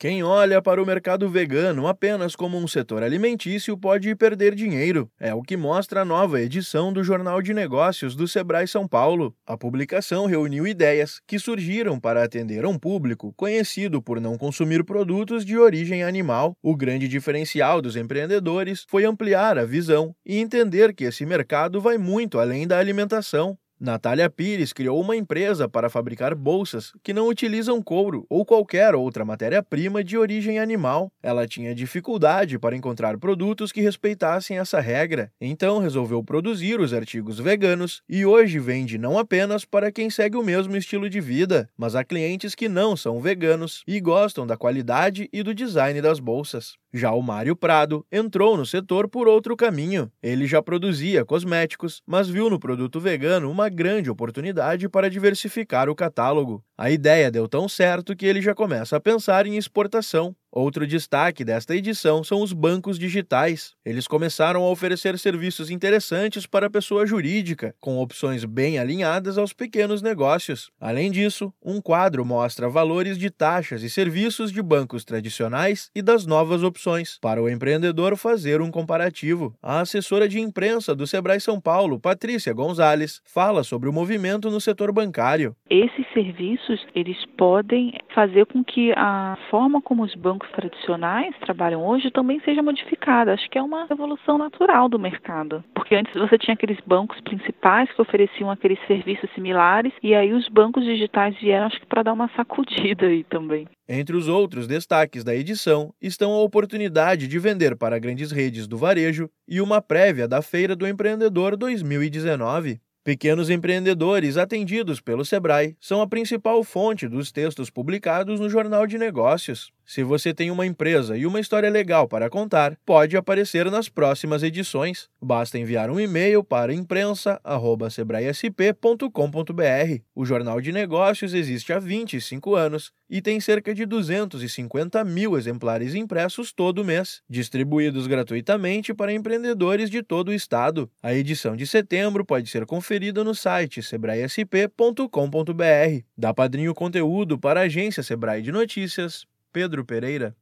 Quem olha para o mercado vegano apenas como um setor alimentício pode perder dinheiro. É o que mostra a nova edição do Jornal de Negócios do Sebrae São Paulo. A publicação reuniu ideias que surgiram para atender a um público conhecido por não consumir produtos de origem animal. O grande diferencial dos empreendedores foi ampliar a visão e entender que esse mercado vai muito além da alimentação. Natália Pires criou uma empresa para fabricar bolsas que não utilizam couro ou qualquer outra matéria-prima de origem animal. Ela tinha dificuldade para encontrar produtos que respeitassem essa regra, então resolveu produzir os artigos veganos e hoje vende não apenas para quem segue o mesmo estilo de vida, mas a clientes que não são veganos e gostam da qualidade e do design das bolsas. Já o Mário Prado entrou no setor por outro caminho. Ele já produzia cosméticos, mas viu no produto vegano uma grande oportunidade para diversificar o catálogo. A ideia deu tão certo que ele já começa a pensar em exportação. Outro destaque desta edição são os bancos digitais. Eles começaram a oferecer serviços interessantes para a pessoa jurídica, com opções bem alinhadas aos pequenos negócios. Além disso, um quadro mostra valores de taxas e serviços de bancos tradicionais e das novas opções, para o empreendedor fazer um comparativo. A assessora de imprensa do Sebrae São Paulo, Patrícia Gonzalez, fala sobre o movimento no setor bancário. Esses serviços, eles podem fazer com que a forma como os bancos tradicionais trabalham hoje também seja modificada. Acho que é uma evolução natural do mercado. Porque antes você tinha aqueles bancos principais que ofereciam aqueles serviços similares e aí os bancos digitais vieram, acho que para dar uma sacudida aí também. Entre os outros destaques da edição estão a oportunidade de vender para grandes redes do varejo e uma prévia da Feira do Empreendedor 2019. Pequenos empreendedores atendidos pelo Sebrae são a principal fonte dos textos publicados no Jornal de Negócios. Se você tem uma empresa e uma história legal para contar, pode aparecer nas próximas edições. Basta enviar um e-mail para imprensa@sebraesp.com.br. O Jornal de Negócios existe há 25 anos e tem cerca de 250 mil exemplares impressos todo mês, distribuídos gratuitamente para empreendedores de todo o estado. A edição de setembro pode ser conferida no site sebraesp.com.br. Dá padrinho conteúdo para a agência Sebrae de Notícias Pedro Pereira